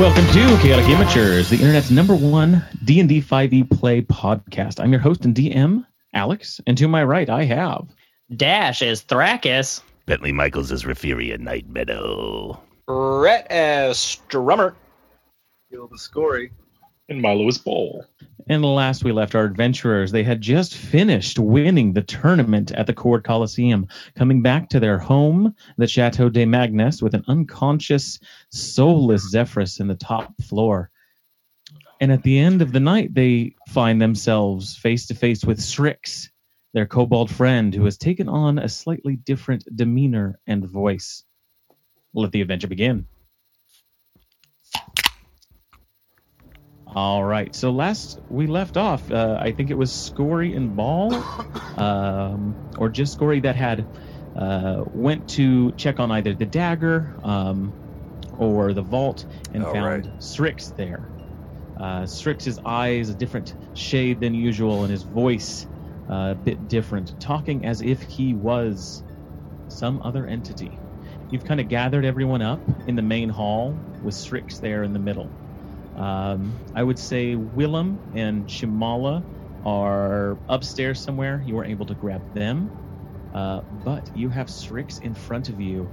Welcome to Chaotic Amateurs, the internet's number one D&D 5e play podcast. I'm your host and DM, Alex, and to my right I have Dash as Thrakus. Bentley Michaels as Referia Night Meadow. Rhett as Strummer. Gilda Scory. And Milo's bowl. And last we left our adventurers, they had just finished winning the tournament at the Court Coliseum, coming back to their home, the Chateau de Magnus, with an unconscious, soulless Zephyrus in the top floor. And at the end of the night, they find themselves face to face with Strix, their kobold friend, who has taken on a slightly different demeanor and voice. Let the adventure begin. All right. So last we left off, uh, I think it was Scory and Ball, um, or just Scory that had uh, went to check on either the dagger um, or the vault and All found right. Strix there. Uh, Strix's eyes a different shade than usual, and his voice uh, a bit different, talking as if he was some other entity. You've kind of gathered everyone up in the main hall with Strix there in the middle. Um, I would say Willem and Shimala are upstairs somewhere. You weren't able to grab them, uh, but you have Strix in front of you,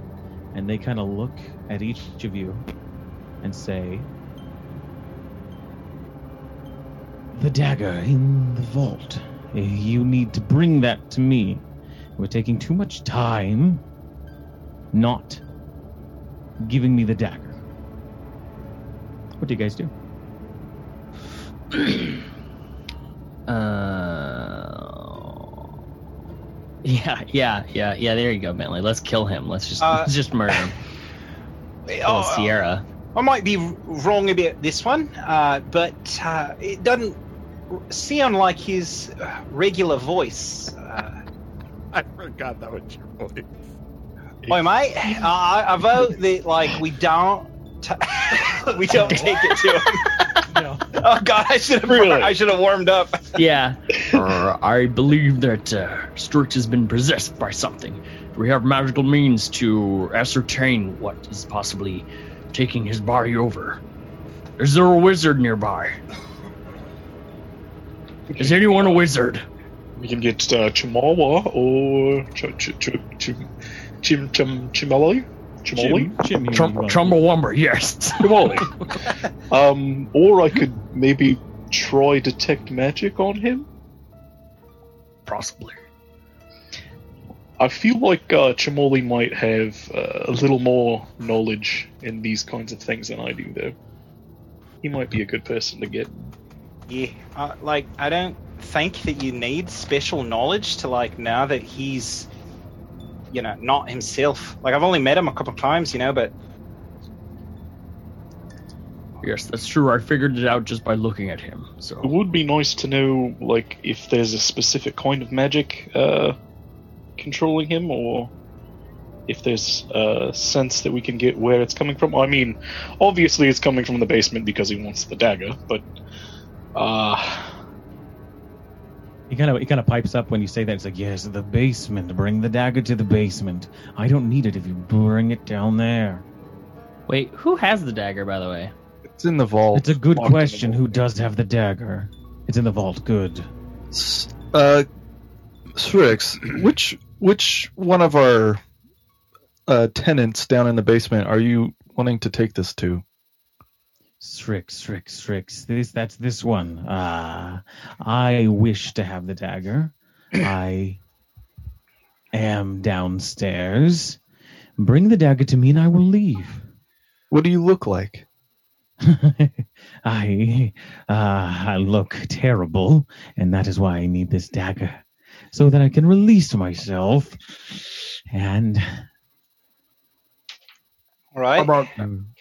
and they kind of look at each of you and say, "The dagger in the vault. You need to bring that to me. We're taking too much time not giving me the dagger." What do you guys do? Uh, yeah, yeah, yeah, yeah. There you go, Bentley. Let's kill him. Let's just Uh, let's just murder him. Kill Oh, Sierra. I might be wrong about this one, uh, but uh, it doesn't sound like his uh, regular voice. Uh, I forgot that was your voice. Oi, mate, I, I vote that like we don't t- we don't take it to him. Oh God, I should have Really? I should have warmed up. Yeah. Uh, I believe that uh, Strix has been possessed by something. Do we have magical means to ascertain what is possibly taking his body over? Is there a wizard nearby? Is anyone a wizard? We can get uh, Chimawa or Ch- Ch- Ch- Ch- Chim Chim Chimali? Chimali? Chim, you- Trum- you yes. Chimali. um, or I could maybe try detect magic on him. Possibly. I feel like uh, Chimoli might have uh, a little more knowledge in these kinds of things than I do, though. He might be a good person to get. Yeah, uh, like I don't think that you need special knowledge to like now that he's, you know, not himself. Like I've only met him a couple of times, you know, but Yes, that's true. I figured it out just by looking at him. So it would be nice to know, like, if there's a specific kind of magic uh, controlling him, or if there's a sense that we can get where it's coming from. I mean, obviously it's coming from the basement because he wants the dagger, but uh, He kind of he kind of pipes up when you say that. It's like, yes, the basement. Bring the dagger to the basement. I don't need it if you bring it down there. wait, who has the dagger, by the way? It's in the vault. It's a good locked question. Who does have the dagger? It's in the vault. Good. S- Uh, Strix, which which one of our uh, tenants down in the basement are you wanting to take this to? Strix, Strix, Strix. This that's this one. Ah, I wish to have the dagger. I am downstairs. Bring the dagger to me, and I will leave. What do you look like? I uh, I look terrible, and that is why I need this dagger, so that I can release myself and All right. How about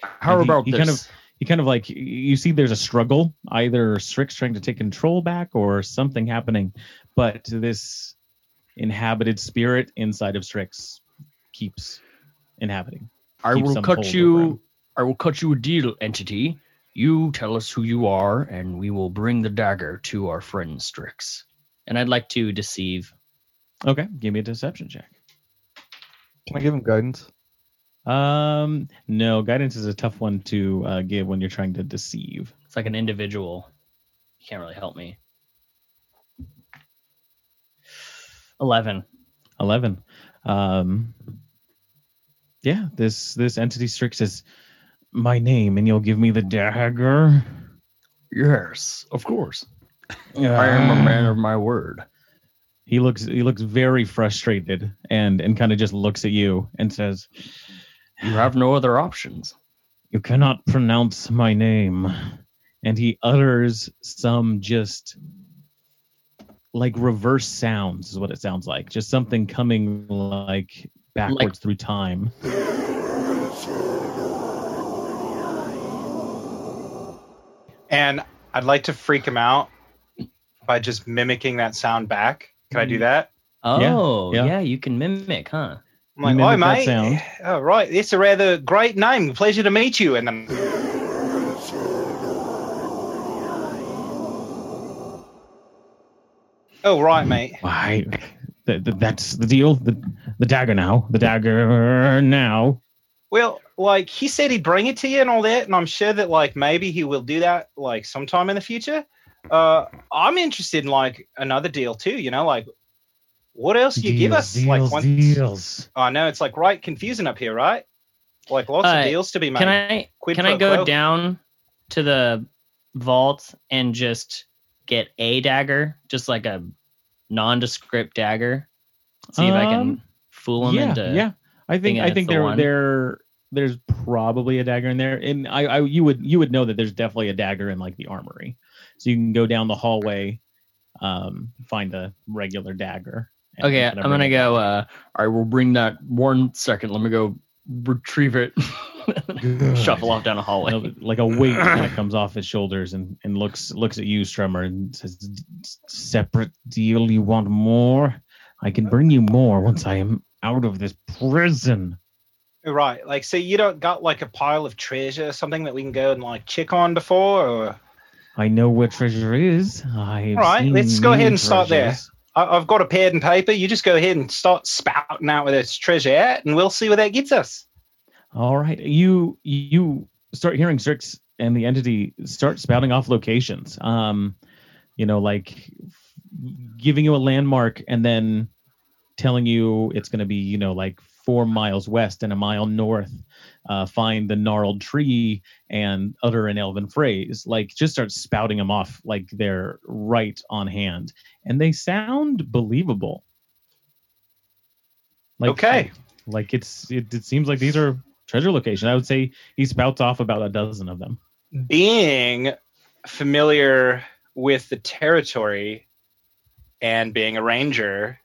how And he- about he this? kind of- You kind of like you see there's a struggle, either Strix trying to take control back or something happening, but this inhabited spirit inside of Strix keeps inhabiting. I keep will cut you. I will cut you a deal, entity. You tell us who you are, and we will bring the dagger to our friend Strix. And I'd like to deceive. Okay, give me a deception check. Can I give him guidance? Um, no, guidance is a tough one to uh, give when you're trying to deceive. It's like an individual. You can't really help me. Eleven. 11 um yeah this this entity strix says my name and you'll give me the dagger Yes, of course. Yeah. I am a man of my word. he looks he looks very frustrated and and kind of just looks at you and says You have no other options. you cannot pronounce my name and he utters some just like reverse sounds is what it sounds like just something coming like backwards through time And I'd like to freak him out by just mimicking that sound back. Can I do mm. that? Oh, yeah. yeah, you can mimic, huh? I'm like, oh, mate. sound. Oh, right. It's a rather great name. Pleasure to meet you. And then. Oh, right, mate. Why? Th- th- that's the deal. The, the dagger now. The dagger now. Well, like he said he'd bring it to you and all that, and I'm sure that like maybe he will do that like sometime in the future. Uh, I'm interested in like another deal too. You know, like what else do you give us? Deals, like once, deals. I know it's like right confusing up here, right? Like lots Uh, of deals to be made. Can I Quid can I go quo. down to the vault and just get a dagger, just like a nondescript dagger? See if I can Um, fool him yeah, into. yeah. I think I think the there one. there there's probably a dagger in there, and I, I you would you would know that there's definitely a dagger in like the armory, so you can go down the hallway, um, find a regular dagger. And Okay, I'm gonna go. down. Uh, I will bring that one second. Let me go retrieve it. Shuffle off down a hallway. You know, like a weight kind of comes off his shoulders and, and looks looks at you, Strummer, and says, "Separate deal. You want more? I can bring you more once I am out of this prison." Right, like so you don't got like a pile of treasure, something that we can go and like check on before, or I know where treasure is. I All right, let's go ahead and start there. I- I've got a pad and paper. You just go ahead and start spouting out where this treasure and we'll see where that gets us. All right, you you start hearing Strix and the entity start spouting off locations. Um, you know, like giving you a landmark and then telling you it's going to be you know like four miles west and a mile north. Uh, find the gnarled tree and utter an elven phrase. Like just start spouting them off like they're right on hand, and they sound believable. Like, Okay. like it's it, it seems like these are treasure locations. I would say he spouts off about a dozen of them. Being familiar with the territory and being a ranger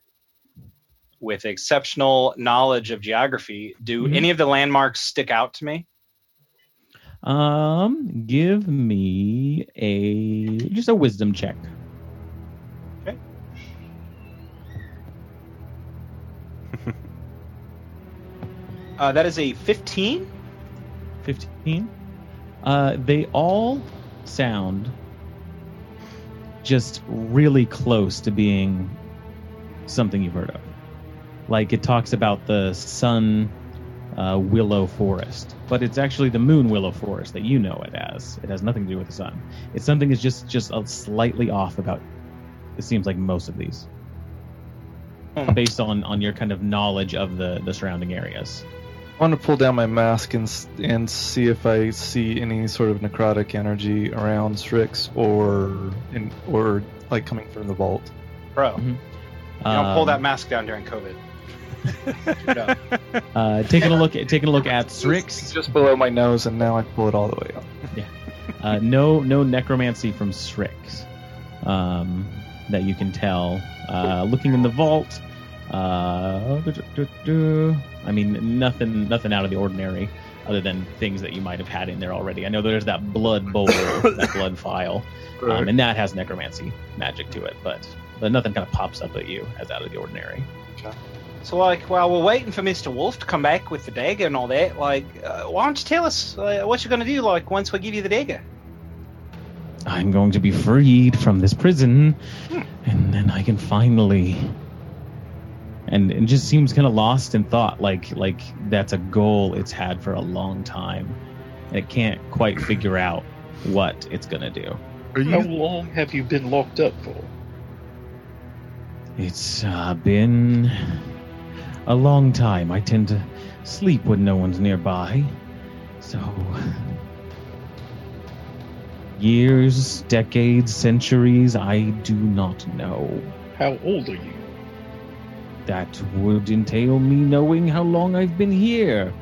with exceptional knowledge of geography, do Mhm. any of the landmarks stick out to me? Um, give me a just a wisdom check. Uh, that is a 15. 15 uh they all sound just really close to being something you've heard of like it talks about the sun uh, willow forest but it's actually the moon willow forest that you know it as it has nothing to do with the sun it's something that's just just a slightly off about it seems like most of these Hmm. based on on your kind of knowledge of the the surrounding areas I want to pull down my mask and and see if I see any sort of necrotic energy around Strix or in or like coming from the vault. Bro, Mhm. you don't pull Um, that mask down during COVID. No. uh, taking a look at taking a look at Strix. just below my nose, and now I pull it all the way up. Uh, no no necromancy from Strix um, that you can tell. Uh, looking in the vault, uh, I mean nothing nothing out of the ordinary. other than things that you might have had in there already. I know there's that blood bowl, that blood file, um, and that has necromancy magic to it, but but nothing kind of pops up at you as out of the ordinary. So, like, while we're waiting for Mr. Wolf to come back with the dagger and all that, like, uh, why don't you tell us uh, what you're going to do, like, once we give you the dagger? I'm going to be freed from this prison, and then I can finally. And it just seems kind of lost in thought, like like that's a goal it's had for a long time, and it can't quite figure out what it's gonna do. Are How long have you been locked up for? It's uh, been a long time. I tend to sleep when no one's nearby, so years, decades, centuries, I do not know. How old are you? That would entail me knowing how long I've been here.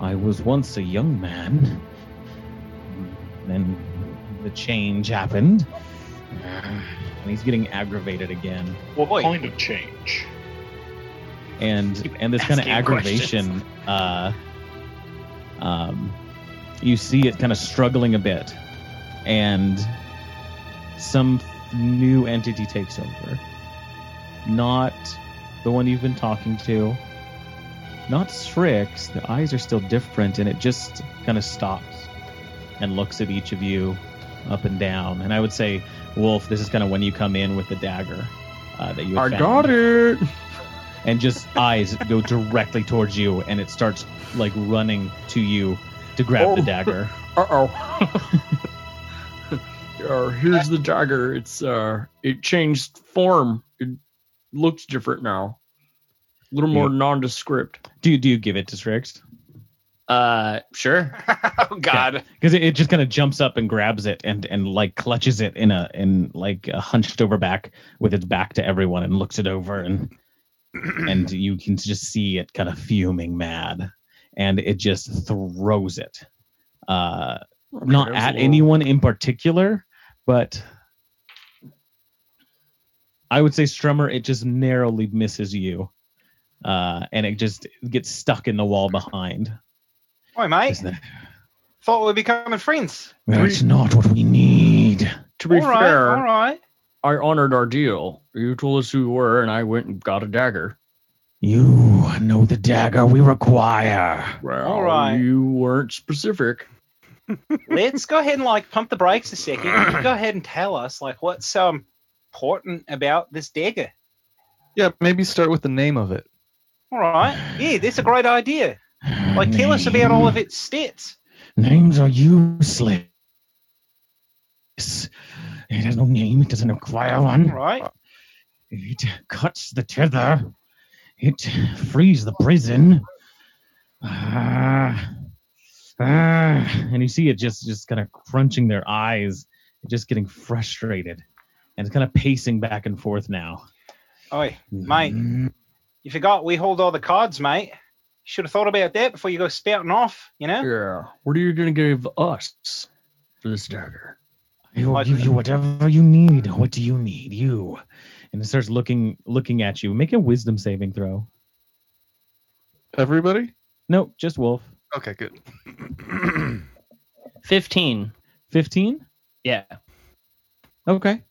I was once a young man. Then the change happened. And he's getting aggravated again. What Oi. kind of change? And Keep and this kind of aggravation uh um you see it kind of struggling a bit. And some new entity takes over. Not the one you've been talking to. Not Strix. The eyes are still different, and it just kind of stops and looks at each of you up and down. And I would say, Wolf, this is kind of when you come in with the dagger uh, that you. I Had got it. And just eyes go directly towards you, and it starts like running to you to grab the Oh. dagger. Uh oh. uh, here's the dagger. It's uh, it changed form. It looks different now. A little more nondescript. Do do you give it to Strix? Uh, sure. oh, God. because it, it just kind of jumps up and grabs it and and like clutches it in a in like a hunched over back with its back to everyone and looks it over and and you can just see it kind of fuming mad and it just throws it uh not Okay, that's a at little- anyone in particular but i would say strummer it just narrowly misses you uh and it just gets stuck in the wall behind Oi, mate. Isn't? Thought we'd becoming friends. that's not what we need To be all right, fair, all right. I honored our deal. You told us who you were, and I went and got a dagger. You know the dagger we require. Well, All right. you weren't specific. Let's go ahead and like pump the brakes a second. Go ahead and tell us like what's so important about this dagger. Yeah, maybe start with the name of it. All right. Yeah, that's a great idea. Like, tell us about all of its stats. Names are useless. It has no name. It doesn't require All one. right. It cuts the tether. It frees the prison. Ah, ah. and you see it just just kind of crunching their eyes, just getting frustrated, and it's kind of pacing back and forth now. Oi, Mate. Mm, you forgot we hold all the cards, mate. Should have thought about that before you go spouting off, you know? Yeah. What are you gonna give us for this dagger? I will give you whatever you need. What do you need? You. And it starts looking looking at you. Make a wisdom saving throw. Everybody? No, just Wolf. Okay, good. 15. 15? Yeah. Okay.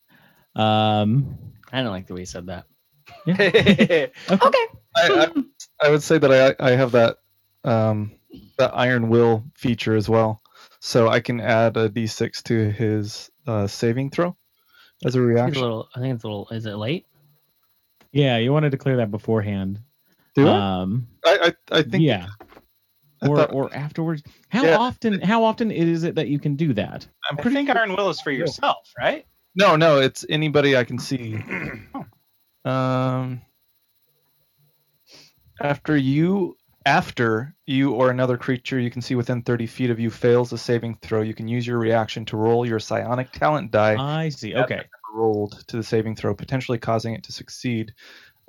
Um I don't like the way you said that. Yeah. okay. I, I, I would say that I I have that um that iron will feature as well, so I can add a d6 to his uh, saving throw as a I think it's a reaction. little. I think it's a little. Is it late? Yeah, you wanted to clear that beforehand. Do I? Um I, I I think yeah. I Or thought- or afterwards. How Yeah. often how often is it that you can do that? I'm I pretty think Iron Will is for yourself, right? No, no, it's anybody I can see. Um, after you, after you or another creature you can see within 30 feet of you fails a saving throw, you can use your reaction to roll your psionic talent die I see. Okay. rolled to the saving throw, potentially causing it to succeed.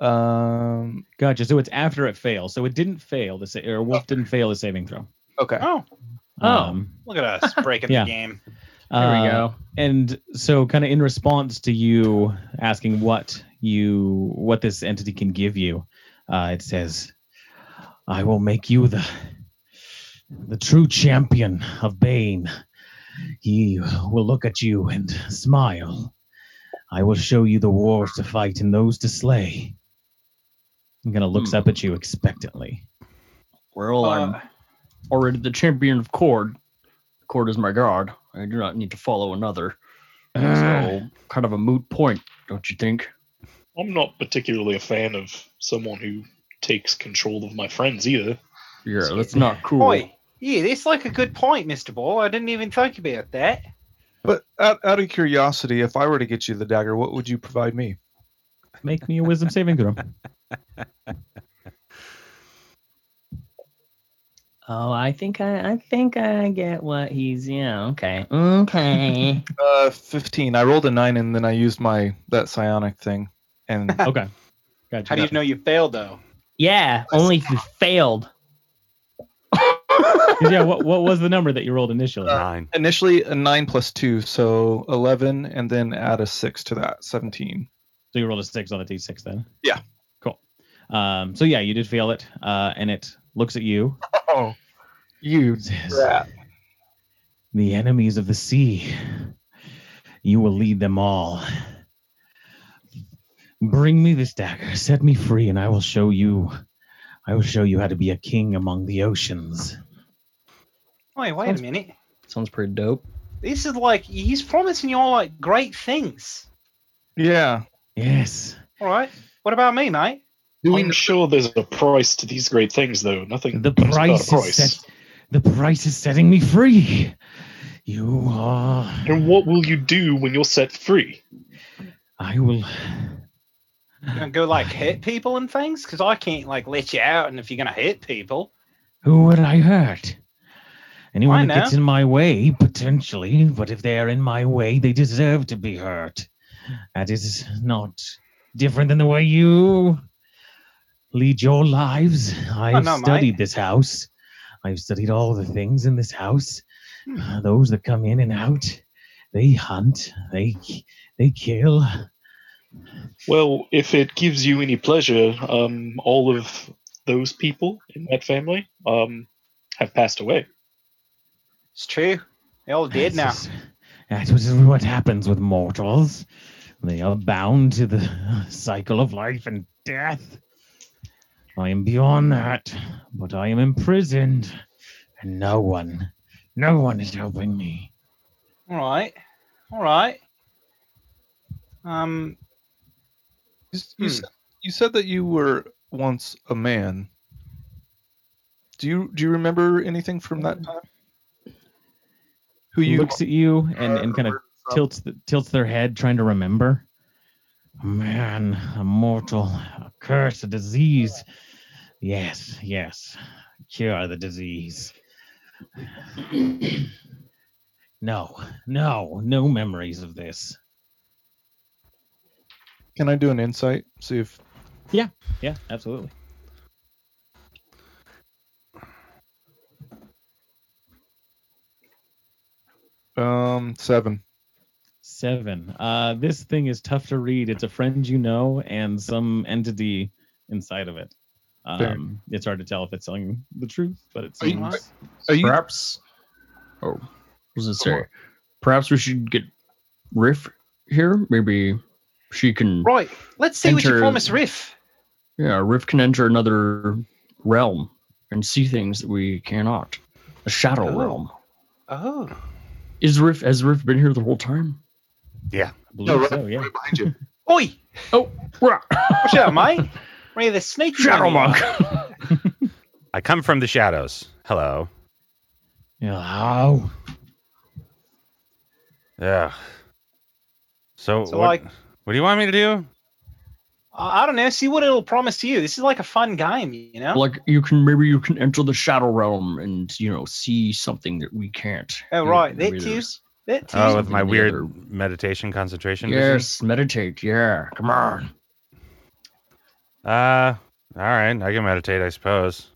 Um, Gotcha. So it's after it fails. So it didn't fail the sa- or Wolf didn't fail the saving throw. okay. Oh, Oh. Um, look at us breaking Yeah. the game. There we uh, go. and so kind of in response to you asking what you what this entity can give you uh, it says i will make you the the true champion of Bane. He will look at you and smile. I will show you the wars to fight and those to slay. He kind of looks Hmm. up at you expectantly. Well, I'm Uh, already the champion of Kord. Kord is my god. I do not need to follow another. So, kind of a moot point, don't you think? I'm not particularly a fan of someone who takes control of my friends either. Yeah, that's not cool. Boy, yeah, that's like a good point, Mister Ball. I didn't even think about that. But out, out of curiosity, if I were to get you the dagger, what would you provide me? Make me a wisdom saving throw. Oh, I think I, I think I get what he's. Yeah, okay, okay. Uh, fifteen. I rolled a nine, and then I used my that psionic thing, and Okay. Gotcha. How do you know you failed though? Yeah, only if you failed. 'Cause, yeah, what, what was the number that you rolled initially? Nine. initially a nine plus two, so eleven, and then add a six to that, seventeen. So you rolled a six on the d6 then? Yeah. Cool. Um, so yeah, you did fail it, uh, and it looks at you. Oh, you and says, The enemies of the sea. You will lead them all. Bring me this dagger, set me free, and I will show you. I will show you how to be a king among the oceans. Wait, wait a minute. Sounds pretty dope. This is like he's promising you all like great things. Yeah. Yes. All right. What about me, mate? I'm sure there's a price to these great things, though. Nothing. The comes without a price is set. The price is setting me free. You are. And what will you do when you're set free? I will. Gonna go like hit people and things? Because I can't like let you out, and if you're gonna hit people, Who would I hurt? Anyone that gets in my way, potentially, but if they're in my way, they deserve to be hurt. That is not different than the way you lead your lives. I've no, mate. studied this house. I've studied all the things in this house. Uh, those that come in and out, they hunt, they they kill. Well, if it gives you any pleasure, um, all of those people in that family um, have passed away. it's true. They're all dead now. That's just- That's what happens with mortals. They are bound to the cycle of life and death. I am beyond that, but I am imprisoned, and no one, no one is helping me. All right. All right. Um. You, you, Hmm. said, you said that you were once a man. Do you do you remember anything from that time? Who you looks at you and, and kind of tilts the, tilts their head, trying to remember. A man, a mortal, a curse, a disease. Yes, yes. Cure the disease. No, no, no memories of this. Can I do an insight? See if Yeah, Yeah. absolutely. um seven. Seven. Uh, this thing is tough to read. It's a friend you know and some entity inside of it. Fair. Um, it's hard to tell if it's telling the truth, but it Are you- seems. Are you Perhaps. Oh, what does it say? Perhaps we should get Riff here. Maybe she can. Right. Let's see what you Enter- promised, Riff. Yeah, Riff can enter another realm and see things that we cannot. A shadow Oh. realm. Oh. Is Riff has Riff been here the whole time? Yeah. I believe right- so, yeah. right behind you? Oi! Oh, rah. Watch out, mate. Ready the sneaky shadow one monk. I come from the shadows. Hello. Hello. Yeah. So, So, what, like- what do you want me to do? I I don't know. See what it'll promise to you. This is like a fun game, you know? like you can maybe you can enter the shadow realm and you know see something that we can't. oh, right. That maybe too. That too. Oh, with my weird other- meditation concentration. vision? Yes, meditate. Yeah, come on. Uh, all right. I can meditate, I suppose.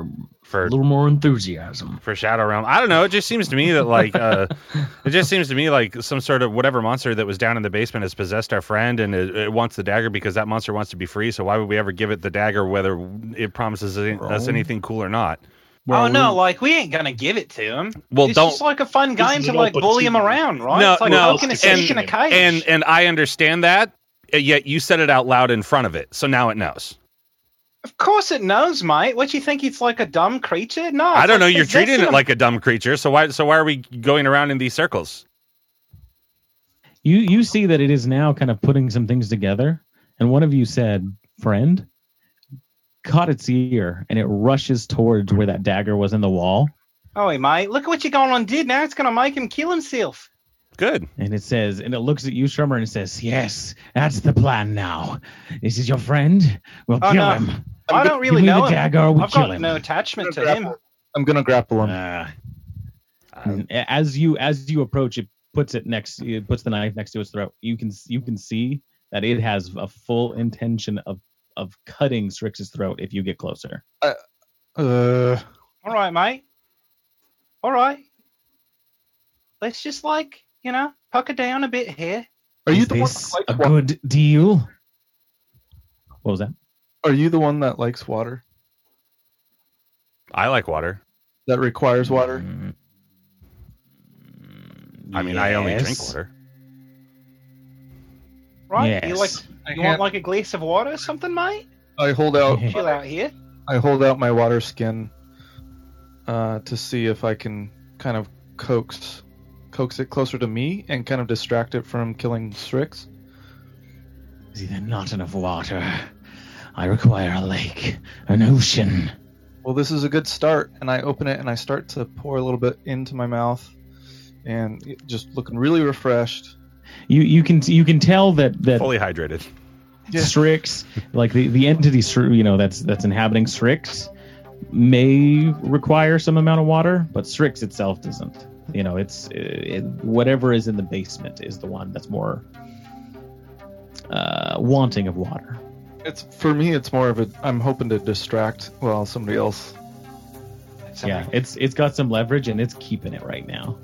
A For a little more enthusiasm. for Shadow Realm. I don't know. It just seems to me that like uh, it just seems to me like some sort of whatever monster that was down in the basement has possessed our friend and it, it wants the dagger because that monster wants to be free. So why would we ever give it the dagger, whether it promises us anything cool or not? oh no, like we ain't gonna give it to him. Well, it's don't. just like a fun This game to like bully him around, right? No, it's like no, poking a snake in a cage. and and I understand that. Yet you said it out loud in front of it, so now it knows. Of course it knows, mate. What do you think? It's like a dumb creature? No, I don't know. like You're treating it him. like a dumb creature. So why? So why are we going around in these circles? You you see that it is now kind of putting some things together, and one of you said, "Friend," caught its ear, and it rushes towards where that dagger was in the wall, Oh, mate, look at what you going on did. Now it's gonna make him kill himself. Good. and it says, and it looks at you, Strummer, and it says, "Yes, that's the plan now. This is your friend. We'll Oh, kill no. him. I don't really know the him. dagger, or we I've got him." no attachment to grapple. him. I'm gonna grapple him. Uh, and as you as you approach it puts it next it puts the knife next to its throat you can you can see that it has a full intention of of cutting strix's throat if you get closer Uh, All right, mate. All right. Let's just like you know pucker down a bit here. are you is the one? this That a likes good deal what was that Are you the one that likes water? I like water. That requires water? Mm, I mean, I only drink water. Right? You like you want like a glass of water or something, mate? I hold out. Chill out here. I hold out my water skin uh, to see if I can kind of coax coax it closer to me and kind of distract it from killing Strix. is there not enough water i require a lake an ocean Well, this is a good start, and I open it and I start to pour a little bit into my mouth, and just looking really refreshed. you you can you can tell that that Fully hydrated. Yeah. Strix, like the, the entity, you know, that's that's inhabiting Strix, may require some amount of water, but Strix itself doesn't. You know, it's it, whatever is in the basement is the one that's more uh, wanting of water. It's for me. It's more of a. I'm hoping to distract. Well, somebody else. Yeah, it's it's got some leverage and it's keeping it right now.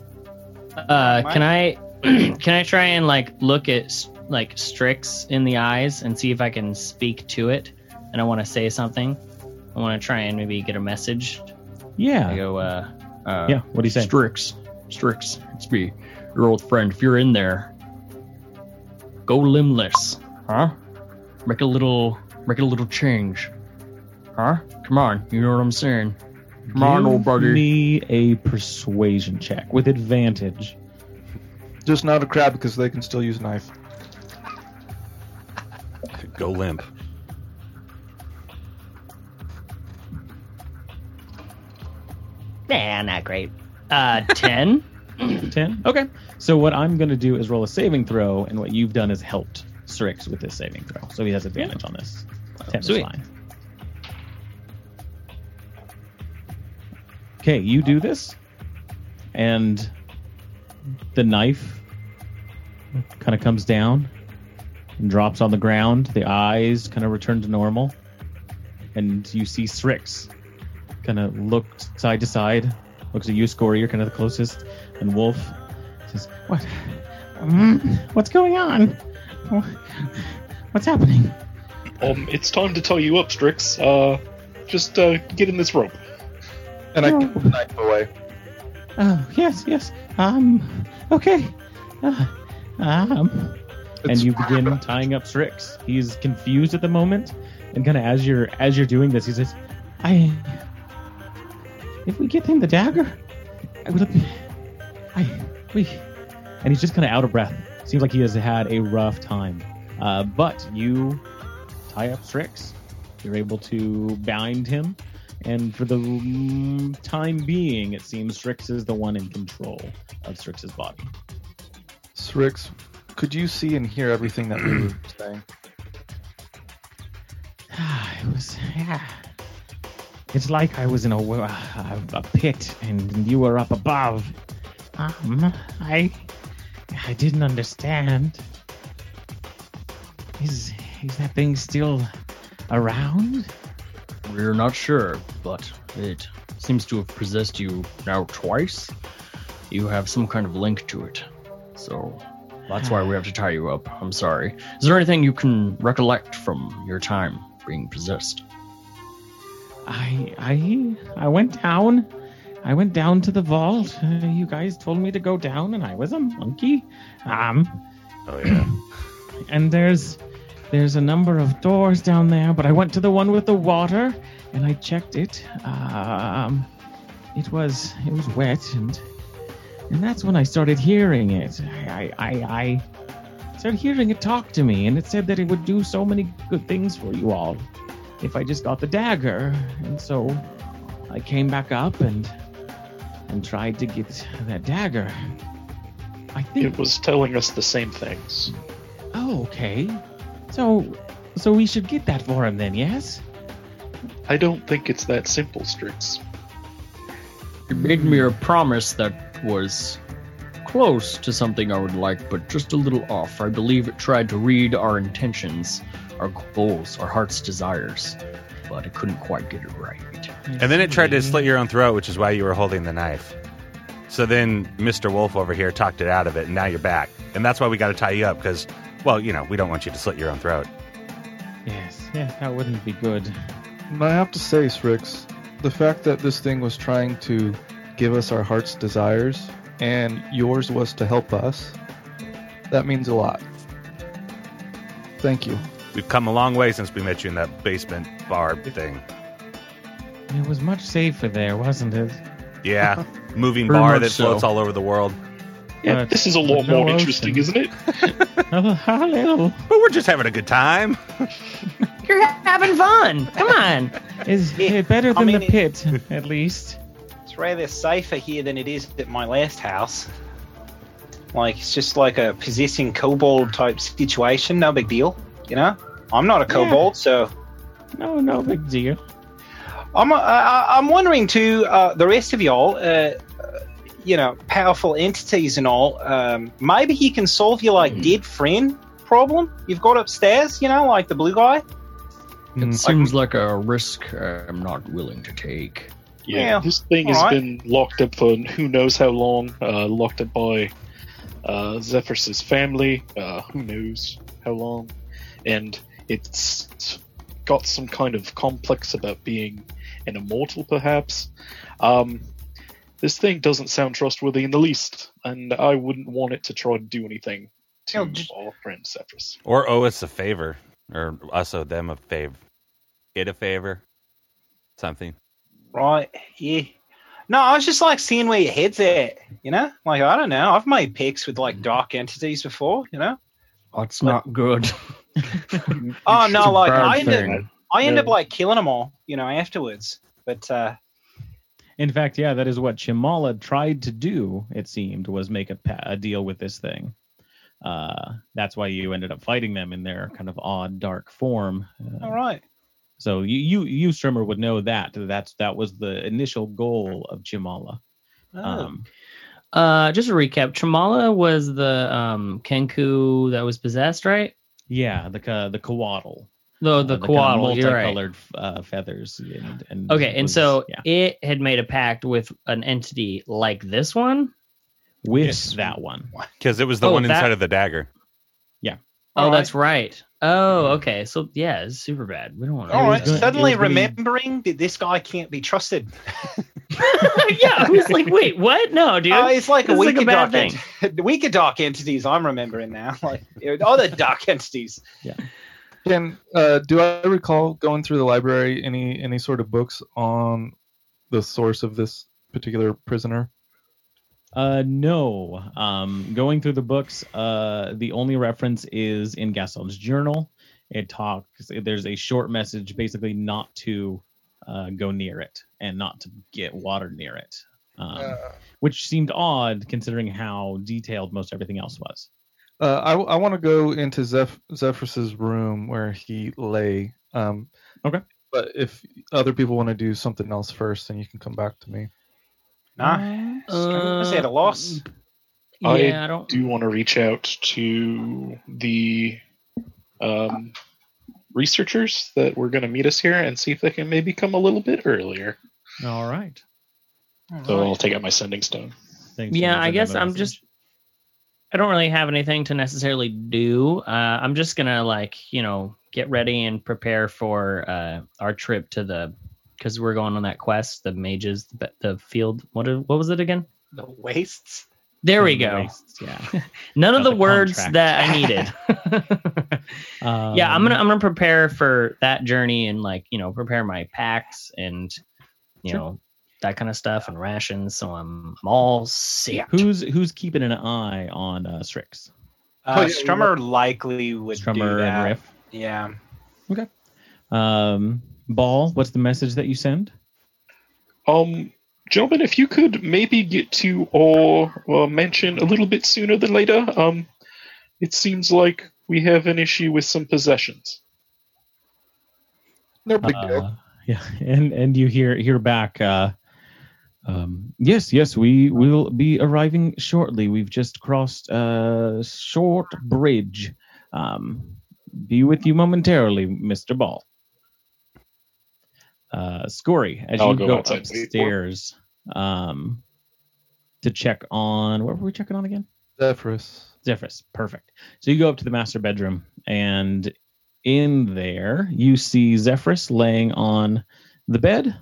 Uh, can I can I try and like look at like Strix in the eyes and see if I can speak to it? And I want to say something. I want to try and maybe get a message. Yeah. I Yeah, go, uh, uh, yeah. What do you say? Strix, Strix, it's me, your old friend. If you're in there, go limbless, huh? Make a little, make a little change, huh? Come on, you know what I'm saying? Come on, old Give buddy. me a persuasion check with advantage. Just not a crab because they can still use a knife. Go limp. nah, not great. Uh, ten. 10 okay so what i'm going to do is roll a saving throw and what you've done is helped strix with this saving throw so he has advantage on this 10 Sweet. okay you do this and the knife kind of comes down and drops on the ground the eyes kind of return to normal and you see strix kind of look side to side looks at you score you're kind of the closest and Wolf says, "What? Mm, what's going on? Wh- What's happening?" Um, it's time to tie you up, Strix. Uh, just uh, get in this rope. And I Oh. kick the knife away. Oh, yes, yes. Um, okay. Uh, um, and you begin tying up Strix. He's confused at the moment, and kind of as you're as you're doing this, he says, "I, if we get him the dagger, I would have, I, we," and he's just kind of out of breath. Seems like he has had a rough time. Uh, but you tie up Strix. You're able to bind him, and for the time being, it seems Strix is the one in control of Strix's body. Strix, could you see and hear everything that we were saying? it was, yeah. It's like I was in a, a, a pit and you were up above. Um, I, I didn't understand. Is is that thing still around? We're not sure, but it seems to have possessed you now twice. You have some kind of link to it. So that's why we have to tie you up. I'm sorry. Is there anything you can recollect from your time being possessed? I I I went down. I went down to the vault. Uh, you guys told me to go down, and I was a monkey. Um, Oh yeah. and there's there's a number of doors down there, but I went to the one with the water, and I checked it. Um, it was it was wet, and and that's when I started hearing it. I I, I started hearing it talk to me, and it said that it would do so many good things for you all if I just got the dagger. And so I came back up and and tried to get that dagger. I think It was telling us the same things. Oh, okay. So, so we should get that for him then, yes? I don't think it's that simple, Strix. You made me a promise that was close to something I would like, but just a little off. I believe it tried to read our intentions, our goals, our heart's desires, but it couldn't quite get it right. And then it tried to slit your own throat, which is why you were holding the knife. So then Mr. Wolf over here talked it out of it, and now you're back. And that's why we got to tie you up because, well, you know, we don't want you to slit your own throat. Yes, yes, that wouldn't be good. And I have to say, Strix, the fact that this thing was trying to give us our heart's desires and yours was to help us, that means a lot. Thank you. We've come a long way since we met you in that basement bar thing. It was much safer there, wasn't it? Yeah, moving Very bar much that floats so. all over the world. Yeah, But this is a lot no more interesting, isn't it? Oh, how. But we're just having a good time. You're having fun. Come on. Is Yeah, it better I than mean, the pit, at least? It's rather safer here than it is at my last house. Like it's just like a possessing kobold type situation. No big deal, you know. I'm not a kobold, so No, no big deal. I'm. Uh, I- I'm wondering too. Uh, the rest of y'all, uh, uh, you know, powerful entities and all. Um, maybe he can solve your like dead friend problem you've got upstairs. You know, like the blue guy. It Mm. seems like a risk I'm not willing to take. Yeah, Yeah, this thing has alright. been locked up for who knows how long. Uh, locked up by uh, Zephyrus's family. Uh, who knows how long, and it's got some kind of complex about being an immortal, perhaps. Um, this thing doesn't sound trustworthy in the least, and I wouldn't want it to try to do anything to No, just- our friend Zephyrus. Or owe us a favor. Or us owe them a favor. It a favor. Something. Right. Yeah. No, I was just like seeing where your head's at. You know, like I don't know. I've made picks with like dark entities before. You know. That's not good. Oh no, like I end up, thing. I end Yeah. up like killing them all. You know, afterwards. But uh, In fact, yeah, that is what Chimala tried to do. It seemed was make a, pa- a deal with this thing. Uh, that's why you ended up fighting them in their kind of odd, dark form. Uh, all right. So you, you, you, Strummer, would know that. That's that was the initial goal of Chimala. Oh. Um, Uh, just a recap. Chamala was the um Kenku that was possessed, right? yeah, the ka- the Kawaddle. No, Uh, the kind of Kowaddle. You're right. uh, feathers. And, and Okay, and so yeah, it had made a pact with an entity like this one. with Yes. that one. Because it was the Oh, one that- inside of the dagger. Yeah. Oh, All that's right. Oh, okay. So yeah, it's super bad. We don't want to. All was right. gonna- it Suddenly was gonna remembering that this guy can't be trusted. yeah, I was like, wait, what? No, dude. Oh, it's like a This is like weaker a bad dark thing. ent- the weaker dark entities. I'm remembering now. Like all the dark entities. Ken, uh, do I recall going through the library any any sort of books on the source of this particular prisoner? Uh, no. Um, going through the books, uh, the only reference is in Gaston's journal. It talks. There's a short message, basically not to uh, go near it and not to get water near it, um, which seemed odd considering how detailed most everything else was. Uh, I, I want to go into Zeph- Zephyrus's room where he lay. Um, Okay. But if other people want to do something else first, then you can come back to me. Nah. Uh, Was at a loss? I yeah, I don't. do want to reach out to the um, researchers that were going to meet us here and see if they can maybe come a little bit earlier. All right. So I'll take out my sending stone. Thanks Yeah, I guess I'm message. just. I don't really have anything to necessarily do. Uh, I'm just gonna like you know get ready and prepare for uh, our trip to the because we're going on that quest, the mages, the, the field. What what was it again? The wastes. There we go. wastes, yeah. None of the the words contract. that I needed. Um, yeah, I'm gonna I'm gonna prepare for that journey and like you know prepare my packs and you Sure. know that kind of stuff and rations. So I'm I'm all set. Who's who's keeping an eye on uh, Strix? Uh, Oh, yeah, Strummer likely would do Strummer that. and Riff. Yeah. Okay. Um, Ball, what's the message that you send? Um, gentlemen, if you could maybe get to or uh, mention a little bit sooner than later. Um, it seems like we have an issue with some possessions. No big deal. Uh, yeah, and and you hear hear back. Uh, um, yes, yes, we will be arriving shortly. We've just crossed a short bridge. Um, be with you momentarily, Mister Ball. Uh, Scory, as I'll you go go outside and wait for it. upstairs, um, to check on what were we checking on again? Zephyrus. Zephyrus, perfect. So you go up to the master bedroom, and in there you see Zephyrus laying on the bed,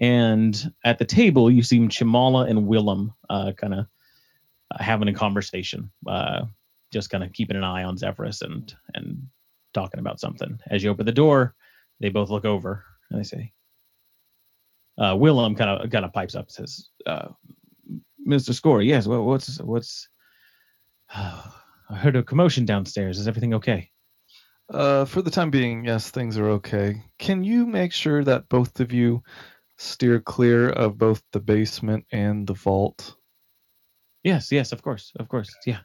and at the table you see Chimala and Willem uh, kind of having a conversation, uh, just kind of keeping an eye on Zephyrus and and talking about something. As you open the door, they both look over and they say, uh, Willem kind of kind of pipes up, says, uh, "Mr. Score, yes, what, what's what's." I heard a commotion downstairs. Is everything okay? Uh, for the time being, yes, things are okay. Can you make sure that both of you steer clear of both the basement and the vault? Yes, yes, of course, of course. Yeah.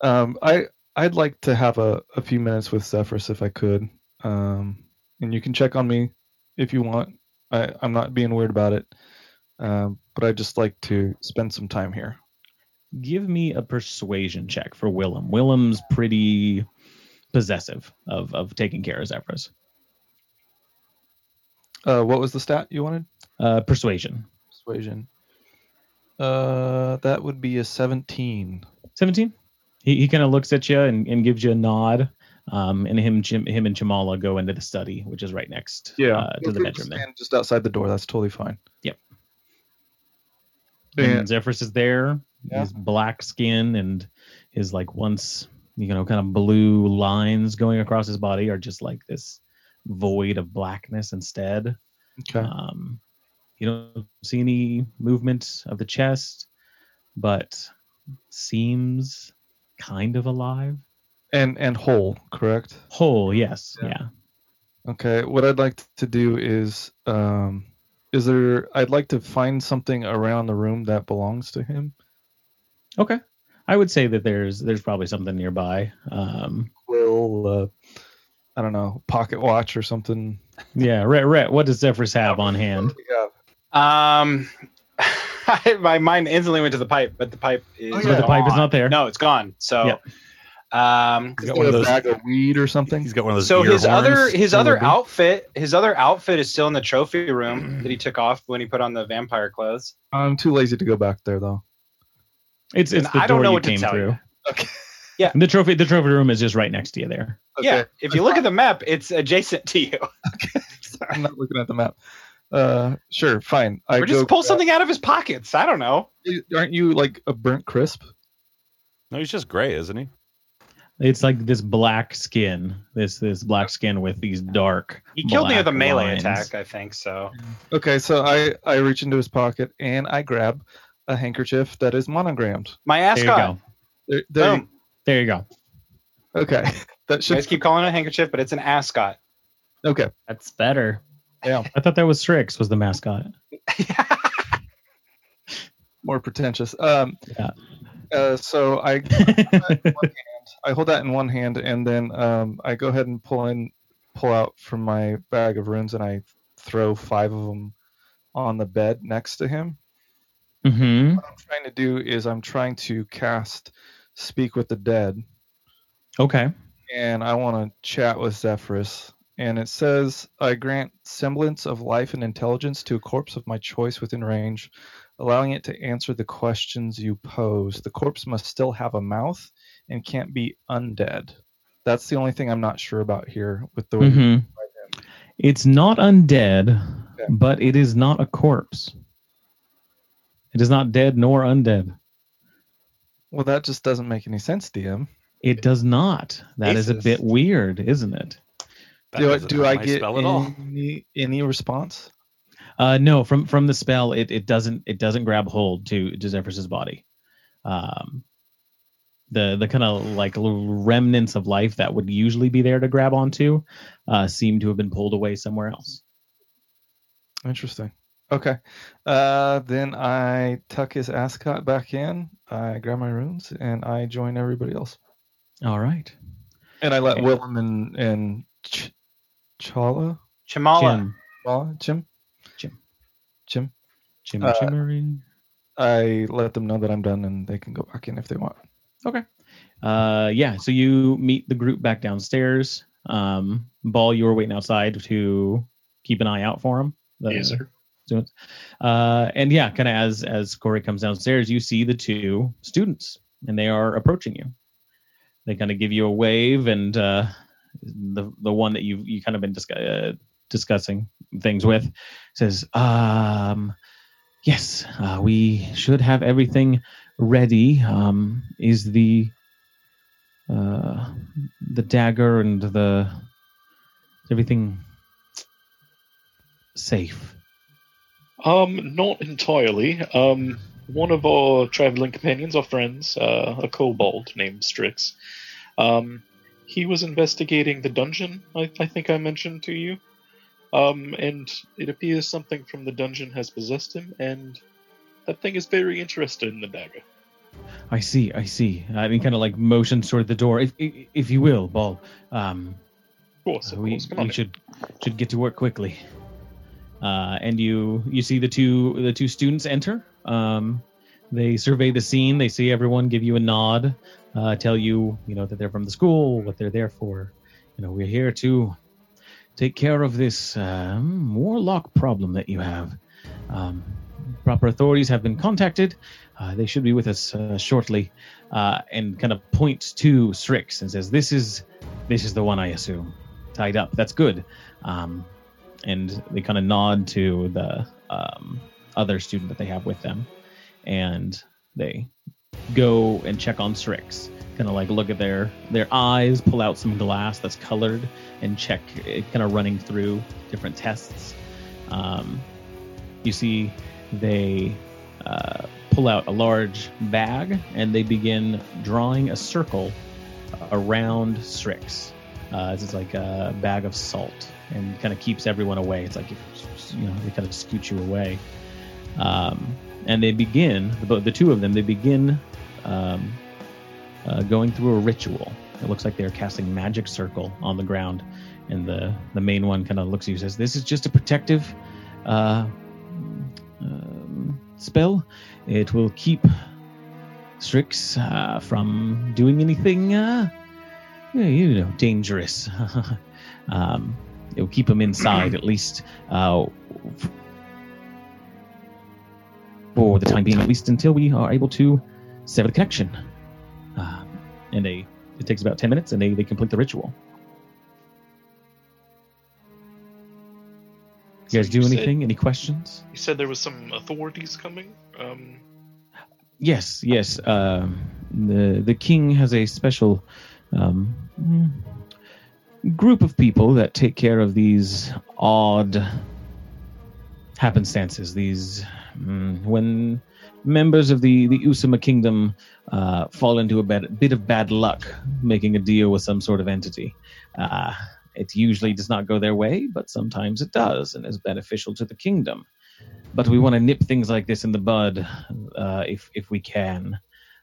Um, I I'd like to have a, a few minutes with Zephyrus if I could. Um, and you can check on me if you want. I, I'm not being weird about it. Um, but I'd just like to spend some time here. Give me a persuasion check for Willem. Willem's pretty possessive of of taking care of Zephyrus. Uh, what was the stat you wanted? Uh, persuasion. Persuasion. Uh, that would be a 17. 17 he, he kind of looks at you and, and gives you a nod um, and him Jim, him and Chamala go into the study which is right next uh, to the bedroom there Stand just outside the door. That's totally fine. Yep. And and Zephyrus is there Yeah. his black skin and his like once you know kind of blue lines going across his body are just like this void of blackness instead okay. um, you don't see any movement of the chest but seems kind of alive and and whole, correct? whole yes Yeah. yeah. Okay. What I'd like to do is, um, is there? I'd like to find something around the room that belongs to him. Okay. I would say that there's there's probably something nearby. Um, Will, uh, I don't know, pocket watch or something. yeah, Rhett, Rhett, what does Zephyrus have on hand? Yeah. Um, my mind instantly went to the pipe, but the pipe is. Oh, yeah. But the pipe is not there. No, it's gone. So, Yep. um, He's got one of a those. bag of weed or something. He's got one of those. so ear his other his other would be- outfit his other outfit is still in the trophy room that he took off when he put on the vampire clothes. I'm too lazy to go back there though. It's it's And the I don't door know you what to came tell through. you. Okay. Yeah. And the trophy the trophy room is just right next to you there. Yeah, if you look at the map, it's adjacent to you. I'm not looking at the map. Uh, sure, fine. I or just go pull grab- something out of his pockets. I don't know. Aren't you like a burnt crisp? No, he's just gray, isn't he? It's like this black skin, this this black skin with these dark. He killed me with a melee lines. attack, I think. So Okay, so I I reach into his pocket and I grab a handkerchief that is monogrammed. my ascot. There you go. There, there- Boom. There you go. Okay, that You should guys keep calling it a handkerchief, but it's an ascot. okay. That's better. Yeah, I thought that was Strix was the mascot. more pretentious. Um, Yeah. uh, so I I hold that in one hand and then um, I go ahead and pull in pull out from my bag of runes and I throw five of them on the bed next to him. Mm-hmm. What I'm trying to do is I'm trying to cast Speak with the Dead. Okay. and I want to chat with Zephyrus. And it says, I grant semblance of life and intelligence to a corpse of my choice within range, allowing it to answer the questions you pose. The corpse must still have a mouth and can't be undead. That's the only thing I'm not sure about here with the way hmm describe. It's not undead. but it is not a corpse. It is not dead nor undead. Well, that just doesn't make any sense, DM. It does not. That is a bit weird, isn't it? That Do I, do I get spell at all. any any response? Uh, no, from from the spell, it, it doesn't it doesn't grab hold to to Zephyrus's body. Um, the the kind of like remnants of life that would usually be there to grab onto, uh, seem to have been pulled away somewhere else. Interesting. Okay. Uh, then I tuck his ascot back in. I grab my runes and I join everybody else. All right, And I let Okay. Willem and and Ch- Chala, Chamala. Jim, Chala, Jim, Jim. Jim. Jim, Uh, Jimmery. I let them know that I'm done and they can go back in if they want. Okay. Uh, yeah. So you meet the group back downstairs. Um, Ball, you were waiting outside to keep an eye out for him. The- Yes, sir. Students. Uh, and yeah, kind of as as Corey comes downstairs, you see the two students, and they are approaching you. They kind of give you a wave, and uh, the the one that you you kind of been uh, discussing things with says, um, "Yes, uh, we should have everything ready. Um, is the uh, the dagger and the everything safe?" Um, not entirely. Um, one of our traveling companions, our friends, uh, a kobold named Strix, um, he was investigating the dungeon. I, I think I mentioned to you. Um, and it appears something from the dungeon has possessed him, and that thing is very interested in the dagger. I see, I see. I mean, kind of like motions toward the door, if if, if you will, Ball. Um, Of course, of we course. We should should get to work quickly. Uh, and you you see the two the two students enter. Um, they survey the scene. They see everyone, give you a nod, uh, tell you you know that they're from the school, what they're there for. You know, we're here to take care of this um, warlock problem that you have. Um, proper authorities have been contacted. Uh, they should be with us uh, shortly. Uh, and kind of points to Strix and says, "This is this is the one I assume tied up. That's good." Um, and they kind of nod to the um, other student that they have with them, and they go and check on Strix. Kind of like look at their their eyes, pull out some glass that's colored, and check it, kind of running through different tests. Um, you see, they uh, pull out a large bag and they begin drawing a circle around Strix. Uh, this is like a bag of salt and kind of keeps everyone away. It's like, you know, they kind of scoot you away. Um, and they begin, the, the two of them, they begin um, uh, going through a ritual. It looks like they're casting magic circle on the ground. And the, the main one kind of looks at you and says, This is just a protective uh, um, spell. It will keep Strix uh, from doing anything, uh, you know, dangerous. um, it will keep him inside, at least uh, for the time being, at least until we are able to sever the connection. Uh, and they, it takes about 10 minutes, and they, they complete the ritual. You guys do you said- anything? Any questions? You said there was some authorities coming. Um, Yes, yes. Um, the the king has a special um, group of people that take care of these odd happenstances. These mm, when members of the the Usama kingdom uh, fall into a bad, bit of bad luck, making a deal with some sort of entity. Uh, it usually does not go their way, but sometimes it does, and is beneficial to the kingdom but we want to nip things like this in the bud uh, if if we can.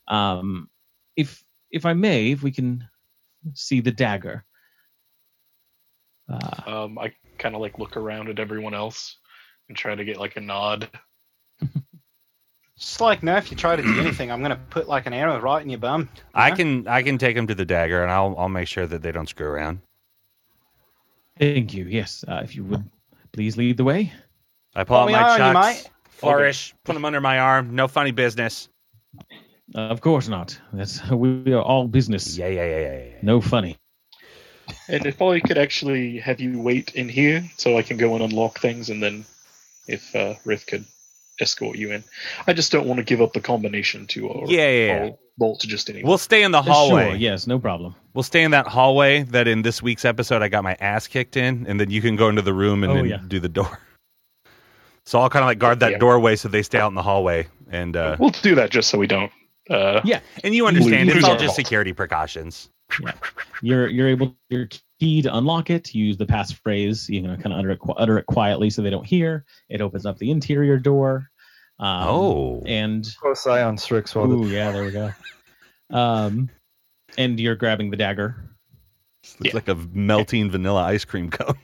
Um, if if I may, if we can see the dagger. Uh, um, I kind of like look around at everyone else and try to get like a nod. Just like, now, if you try to do anything, I'm going to put like an arrow right in your bum. you I know? can I can take them to the dagger, and I'll I'll make sure that they don't screw around. thank you. Yes, uh, if you would please lead the way. I pull Put out my on, you chucks, mate. flourish, put them under my arm. No funny business. Uh, of course not. That's we are all business. Yeah, yeah, yeah, yeah. yeah. No funny. And if I could actually have you wait in here so I can go and unlock things and then if uh, Riff could escort you in. I just don't want to give up the combination to or Yeah, yeah, yeah. Bolt to just anyone. We'll stay in the Sure, hallway. yes, no problem. We'll stay in that hallway that in this week's episode I got my ass kicked in, and then you can go into the room and Oh, then yeah. do the door. So I'll kind of like guard that Yeah. doorway so they stay out in the hallway, and uh, we'll do that just so we don't. Uh, Yeah. and you understand it's all just vault. security precautions. You're you're able your key to unlock it. Use the passphrase. You know, kind of utter it, utter it quietly so they don't hear. It opens up the interior door. Um, oh, and Close eye on Strix while ooh, yeah, there we go. Um, and you're grabbing the dagger. it's Yeah. like a melting vanilla ice cream cone.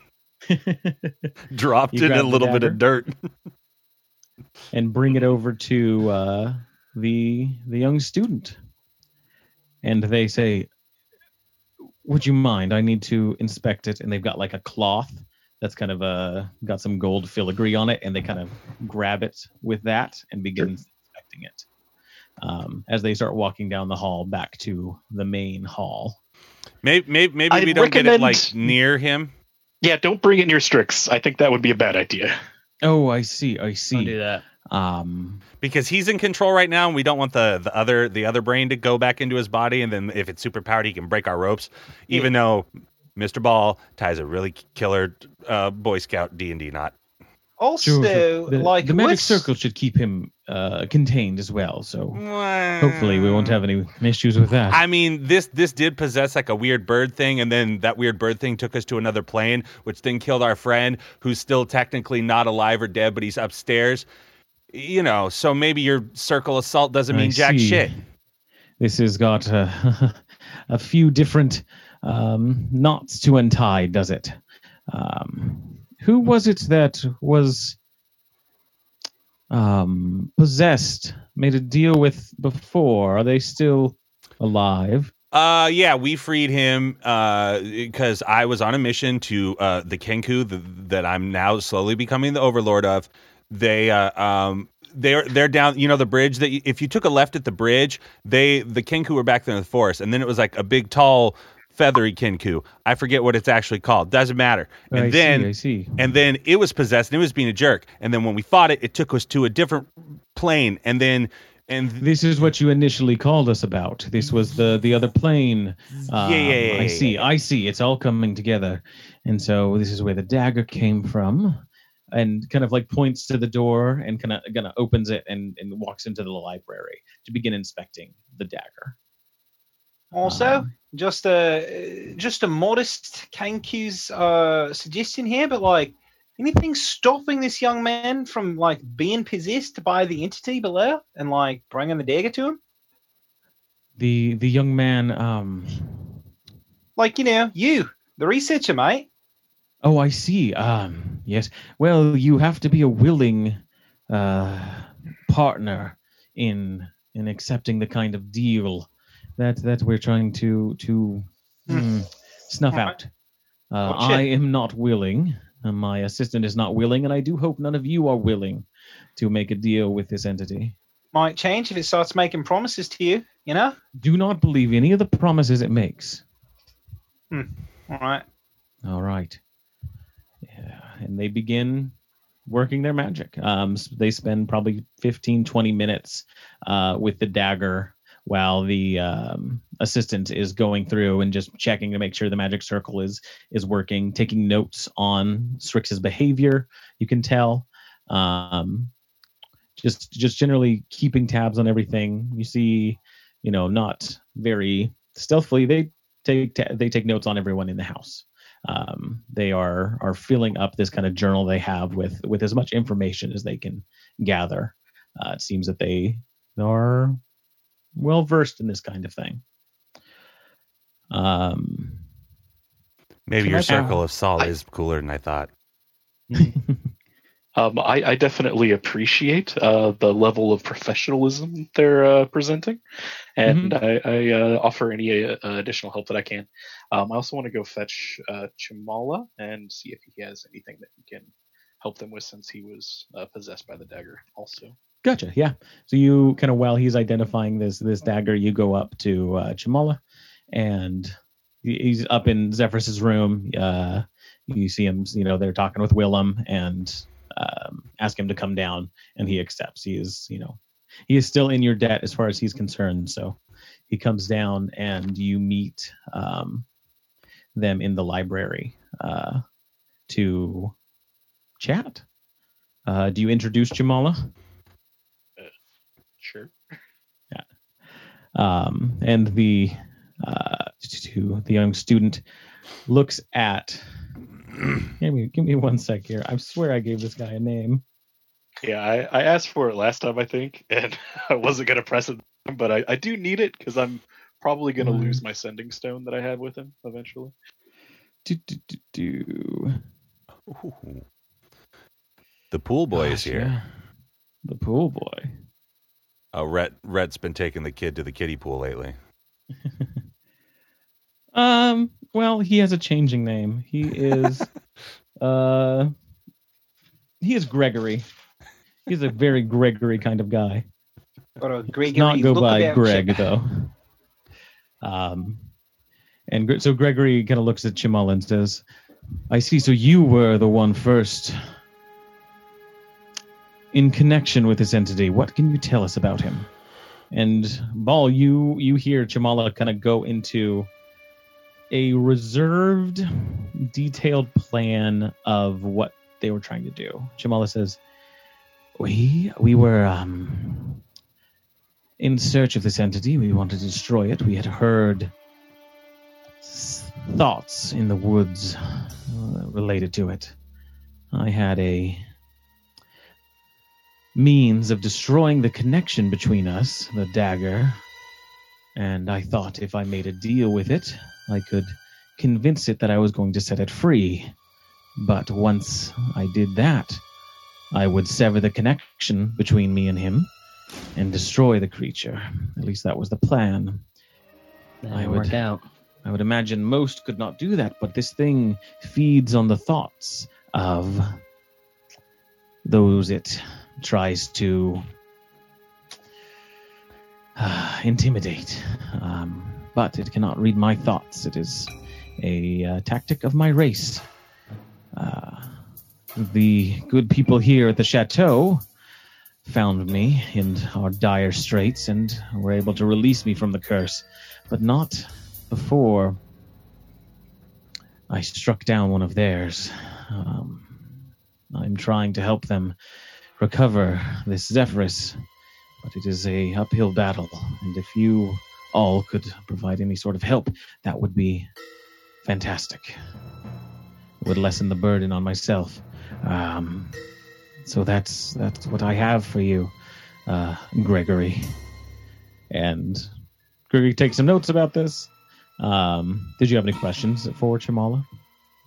Dropped You in a little bit of dirt. and bring it over to uh, the the young student. And they say, "Would you mind? I need to inspect it." And they've got like a cloth that's kind of uh, got some gold filigree on it, and they kind of grab it with that and begin inspecting it. Um, as they start walking down the hall back to the main hall. Maybe maybe, maybe I'd we don't get it recommend- like near him. Yeah, don't bring in your Strix. I think that would be a bad idea. Oh, I see. I Don't do see. that. Um, because he's in control right now and we don't want the the other the other brain to go back into his body and then if it's super powered he can break our ropes even though mr ball ties a really killer uh, boy scout d&d knot Also, sure, sure. The, like the magic what's- circle should keep him uh, contained as well. So hopefully we won't have any issues with that. i mean this this did possess like a weird bird thing and then that weird bird thing took us to another plane which then killed our friend who's still technically not alive or dead but he's upstairs you know so maybe your circle assault doesn't mean I jack see. shit This has got uh, a few different um, knots to untie, does it? Um, who was it that was um, possessed, made a deal with before? Are they still alive? Uh, yeah, we freed him uh because I was on a mission to uh the Kenku the, that I'm now slowly becoming the overlord of. They uh um they're they're down you know the bridge that you, if you took a left at the bridge they the Kenku were back there in the forest and then it was like a big tall feathery Kenku I forget what it's actually called. Doesn't matter. And I then see, I see. and then it was possessed and it was being a jerk. And then when we fought it, it took us to a different plane. And then and This is what you initially called us about. This was the the other plane. Um, yeah, yeah, yeah, I see. I see. It's all coming together, and so this is where the dagger came from, and kind of like points to the door and kind of kind of opens it and and walks into the library to begin inspecting the dagger. Also, Um, just a just a modest Kenku's uh, suggestion here, but like anything stopping this young man from like being possessed by the entity below and like bringing the dagger to him, The the young man. Um. like you know you, the researcher, mate. Oh, I see. Um. Yes. Well, you have to be a willing uh, partner in in accepting the kind of deal that that we're trying to to hmm, snuff out. Uh. I am not willing. and my assistant is not willing, and I do hope none of you are willing to make a deal with this entity. Might change if it starts making promises to you. You know. Do not believe any of the promises it makes. All right. All right. And they begin working their magic. Um, s- they spend probably 15, 20 minutes uh, with the dagger while the um, assistant is going through and just checking to make sure the magic circle is is working, taking notes on Strix's behavior. You can tell. Um, just just generally keeping tabs on everything. You see, you know, not very stealthily. They take ta- they take notes on everyone in the house um, they are are filling up this kind of journal they have with with as much information as they can gather. Uh, it seems that they are well versed in this kind of thing. Um, Maybe your I- circle of Saul I- is cooler than I thought. Um, I, I definitely appreciate uh, the level of professionalism they're uh, presenting, and I, I uh, offer any uh, additional help that I can. Um, I also want to go fetch uh, Chimala and see if he has anything that he can help them with, since he was uh, possessed by the dagger. Also, Gotcha. Yeah. So you kind of while he's identifying this this dagger, you go up to uh, Chamala, and he's up in Zephyrus's room. Uh, you see him. You know they're talking with Willem, and um, ask him to come down, and he accepts. He is, you know, he is still in your debt as far as he's concerned. So he comes down, and you meet um, them in the library uh, to chat. Uh, do you introduce Jamala? Sure. Um, and the uh, the young student looks at. give me give me one sec here. I swear I gave this guy a name. Yeah, I, I asked for it last time, I think, and I wasn't gonna press it, but I, I do need it because I'm probably gonna Mm. lose my sending stone that I had with him eventually. Do, do, do, do. Ooh. The pool boy is here. yeah. The pool boy. Oh, Rhett, Rhett's been taking the kid to the kiddie pool lately. Um. Well, he has a changing name. He is. uh. He is Gregory. He's a very Gregory kind of guy. Or a Does Gregory not go by Greg shit. though. Um. And so Gregory kind of looks at Chimal and says, "I see. So you were the one first in connection with this entity. What can you tell us about him?" And Ball, you you hear Chamala kind of go into a reserved, detailed plan of what they were trying to do. Chamala says, "We we were um, in search of this entity. We wanted to destroy it. We had heard thoughts in the woods uh, related to it. I had a means of destroying the connection between us, the dagger, and I thought if I made a deal with it, I could convince it that I was going to set it free. But once I did that, I would sever the connection between me and him and destroy the creature. At least that was the plan. That I would- out. I would imagine most could not do that, but this thing feeds on the thoughts of those it tries to uh, intimidate. Um, but it cannot read my thoughts. It is a uh, tactic of my race. Uh, the good people here at the chateau found me in our dire straits and were able to release me from the curse, but not before I struck down one of theirs. Um, I'm trying to help them recover this Zephyrus, but it is a uphill battle, and if you all could provide any sort of help, that would be fantastic. It would lessen the burden on myself. Um, so that's that's what I have for you, uh, Gregory. And Gregory takes some notes about this. Um, did you have any questions for Chamala?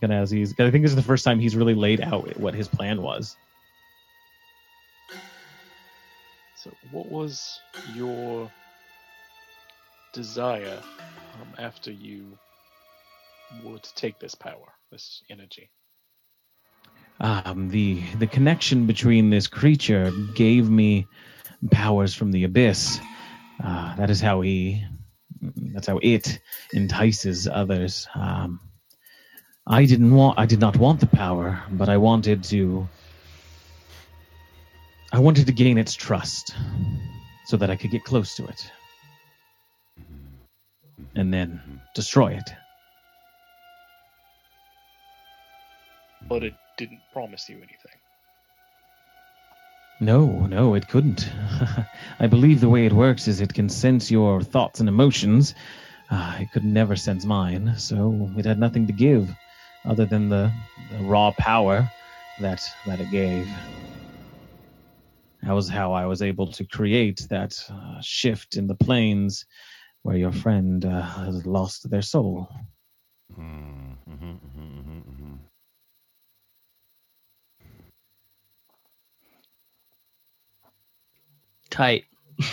As he's, I think this is the first time he's really laid out what his plan was. So, what was your desire um, after you were to take this power, this energy? Um, the the connection between this creature gave me powers from the abyss. Uh, that is how he. That's how it entices others. Um, I didn't want. I did not want the power, but I wanted to. I wanted to gain its trust, so that I could get close to it, and then destroy it. But it didn't promise you anything. No, no, it couldn't. I believe the way it works is it can sense your thoughts and emotions. Uh, it could never sense mine, so it had nothing to give other than the, the raw power that that it gave. That was how I was able to create that uh, shift in the planes where your friend uh, has lost their soul. Tight.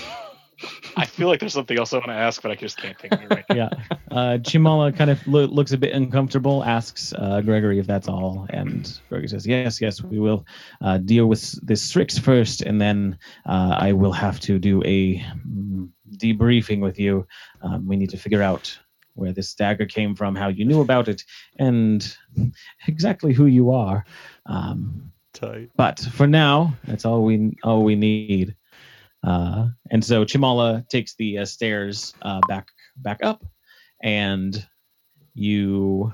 I feel like there's something else I want to ask, but I just can't think of it right now. yeah. Uh, Chimala kind of lo- looks a bit uncomfortable, asks uh, Gregory if that's all, and Gregory says, "Yes, yes, we will uh, deal with this Strix first, and then uh, I will have to do a mm, debriefing with you. Um, we need to figure out where this dagger came from, how you knew about it, and exactly who you are. Um, Tight. But for now, that's all we all we need. Uh, and so Chimala takes the uh, stairs uh, back back up, and you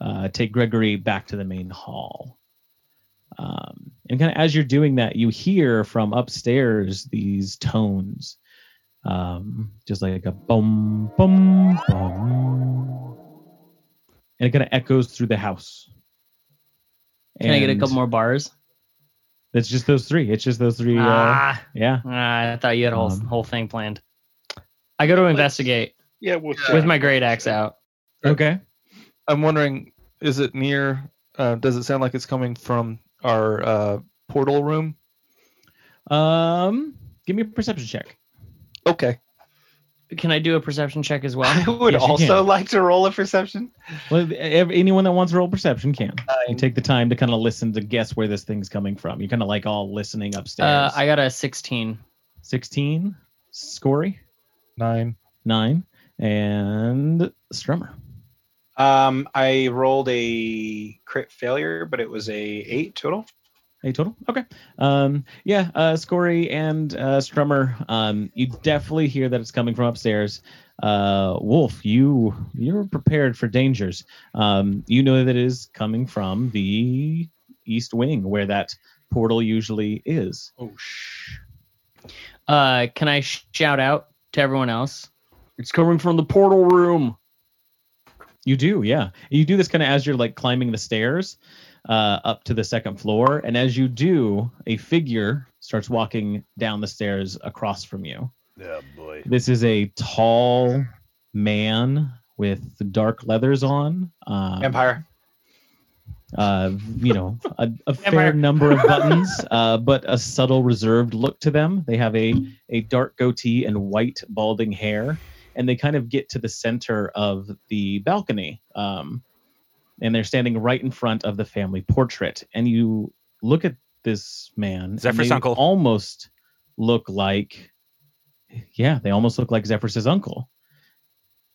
uh, take Gregory back to the main hall. Um, and kind of as you're doing that, you hear from upstairs these tones, um, just like a boom, boom, boom, and it kind of echoes through the house. Can I get a couple more bars? It's just those three. It's just those three. Uh, ah, yeah. ah, I thought you had a whole Um, whole thing planned. I go to investigate Yeah, we'll with my great axe out. Okay. I'm wondering, is it near? Uh, does it sound like it's coming from our uh, portal room? Um, give me a perception check. Okay. Can I do a perception check as well? I would Yes, also like to roll a perception. Well, ev- anyone that wants to roll perception can. You take the time to kind of listen to guess where this thing's coming from. You're kind of like all listening Uh, upstairs. I got a 16. 16, Scory, Nine. 9, and Strummer. Um, I rolled a crit failure, but it was a eight total. A total? Okay. Um, yeah, uh, Scory and uh, Strummer, um, you definitely hear that it's coming from upstairs. Uh, Wolf, you you're prepared for dangers. Um, you know that it is coming from the east wing where that portal usually is. Oh shh. Uh, can I sh- shout out to everyone else? It's coming from the portal room. You do, yeah. You do this kind of as you're like climbing the stairs uh, up to the second floor, and as you do, a figure starts walking down the stairs across from you. Oh boy. This is a tall man with dark leathers on. Um, Empire. Uh, you know, a, a fair number of buttons, uh, but a subtle, reserved look to them. They have a a dark goatee and white balding hair, and they kind of get to the center of the balcony. Um, and they're standing right in front of the family portrait. And you look at this man. Zephyr's uncle. Almost look like, yeah, they almost look like Zephyr's uncle.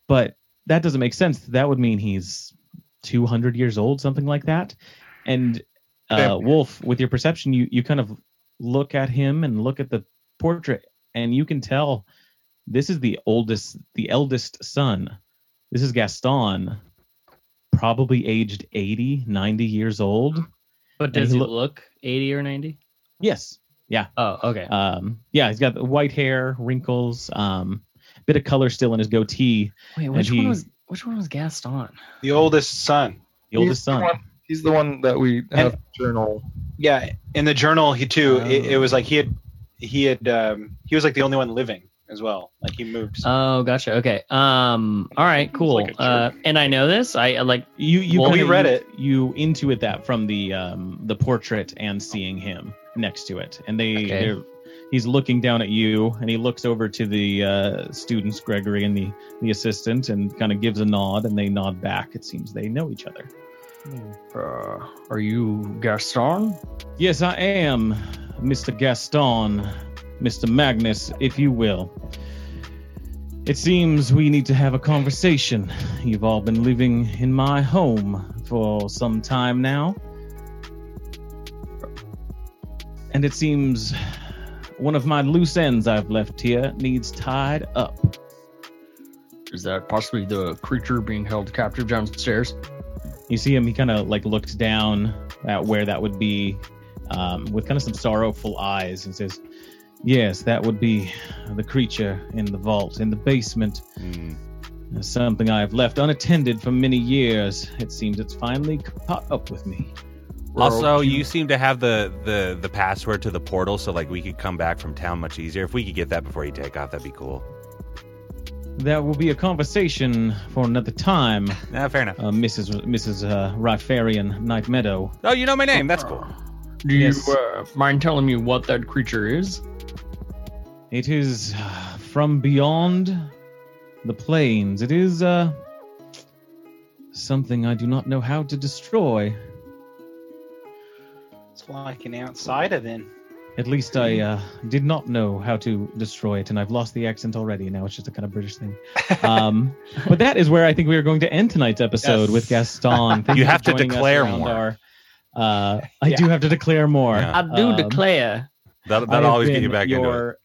But that doesn't make sense. That would mean he's 200 years old, something like that. And uh. Wolf, with your perception, you you kind of look at him and look at the portrait, and you can tell this is the oldest, the eldest son. This is Gaston, probably aged 80, 90 years old. But does he he look- look 80 or 90? Yes. Yeah. Oh, okay. Um, yeah, he's got white hair, wrinkles, um, bit of color still in his goatee. Wait, which he- one was which one was Gaston? The oldest son. The oldest He's the son. one- He's the one that we have journal. Yeah, in the journal, he too. It, it Oh. was like he had, he had, um, he was like the only one living as well. Like he moves. Oh, gotcha. Okay. Um. All right. Cool. like uh, and I know this. I I like. You you Well, kinda- we read you- it. You intuit that from the um the portrait and seeing him next to it, and they Okay. they're he's looking down at you, and he looks over to the uh, students, Gregory and the the assistant, and kind of gives a nod, and they nod back. It seems they know each other. Uh, are you Gaston? Yes, I am, Mr. Gaston, Mr. Magnus, if you will. It seems we need to have a conversation. You've all been living in my home for some time now. And it seems one of my loose ends I've left here needs tied up. Is that possibly the creature being held captive downstairs? You see him, he kind of like looks down at where that would be um, with kind of some sorrowful eyes and says, Yes, that would be the creature in the vault, in the basement. Mm. Something I have left unattended for many years. It seems it's finally caught up with me. Also, you seem to have the, the the password to the portal, so like we could come back from town much easier. If we could get that before you take off, that'd be cool. That will be a conversation for another time, Yeah, fair enough. uh, Mrs. Mrs. Uh, Rifarian Night Meadow. Oh, you know my name. That's cool. Do you Yes. uh, mind telling me what that creature is? It is uh, from beyond the plains. It is uh, something I do not know how to destroy. It's like an outsider then. At least I uh, did not know how to destroy it, and I've lost the accent already. Now it's just a kind of British thing. Um, but that is where I think we are going to end tonight's episode Yes. with Gaston. Thank You for have to declare around more. Our, Uh, I do have to declare more. Yeah. I do Um, declare. That'll, that'll always get you back into it.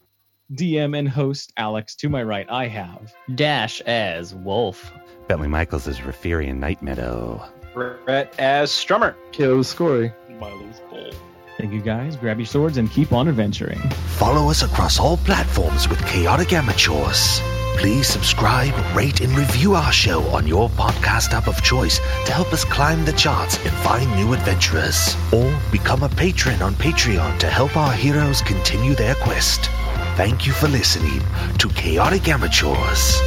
Your DM and host, Alex. To my right, I have. Dash as Wolf. Bentley Michaels is Rifarian Night Meadow. Brett as Strummer. Kyo Scory. Milo's Bowl. Thank you guys. Grab your swords and keep on adventuring. Follow us across all platforms with Chaotic Amateurs. Please subscribe, rate, and review our show on your podcast app of choice to help us climb the charts and find new adventurers. Or become a patron on Patreon to help our heroes continue their quest. Thank you for listening to Chaotic Amateurs.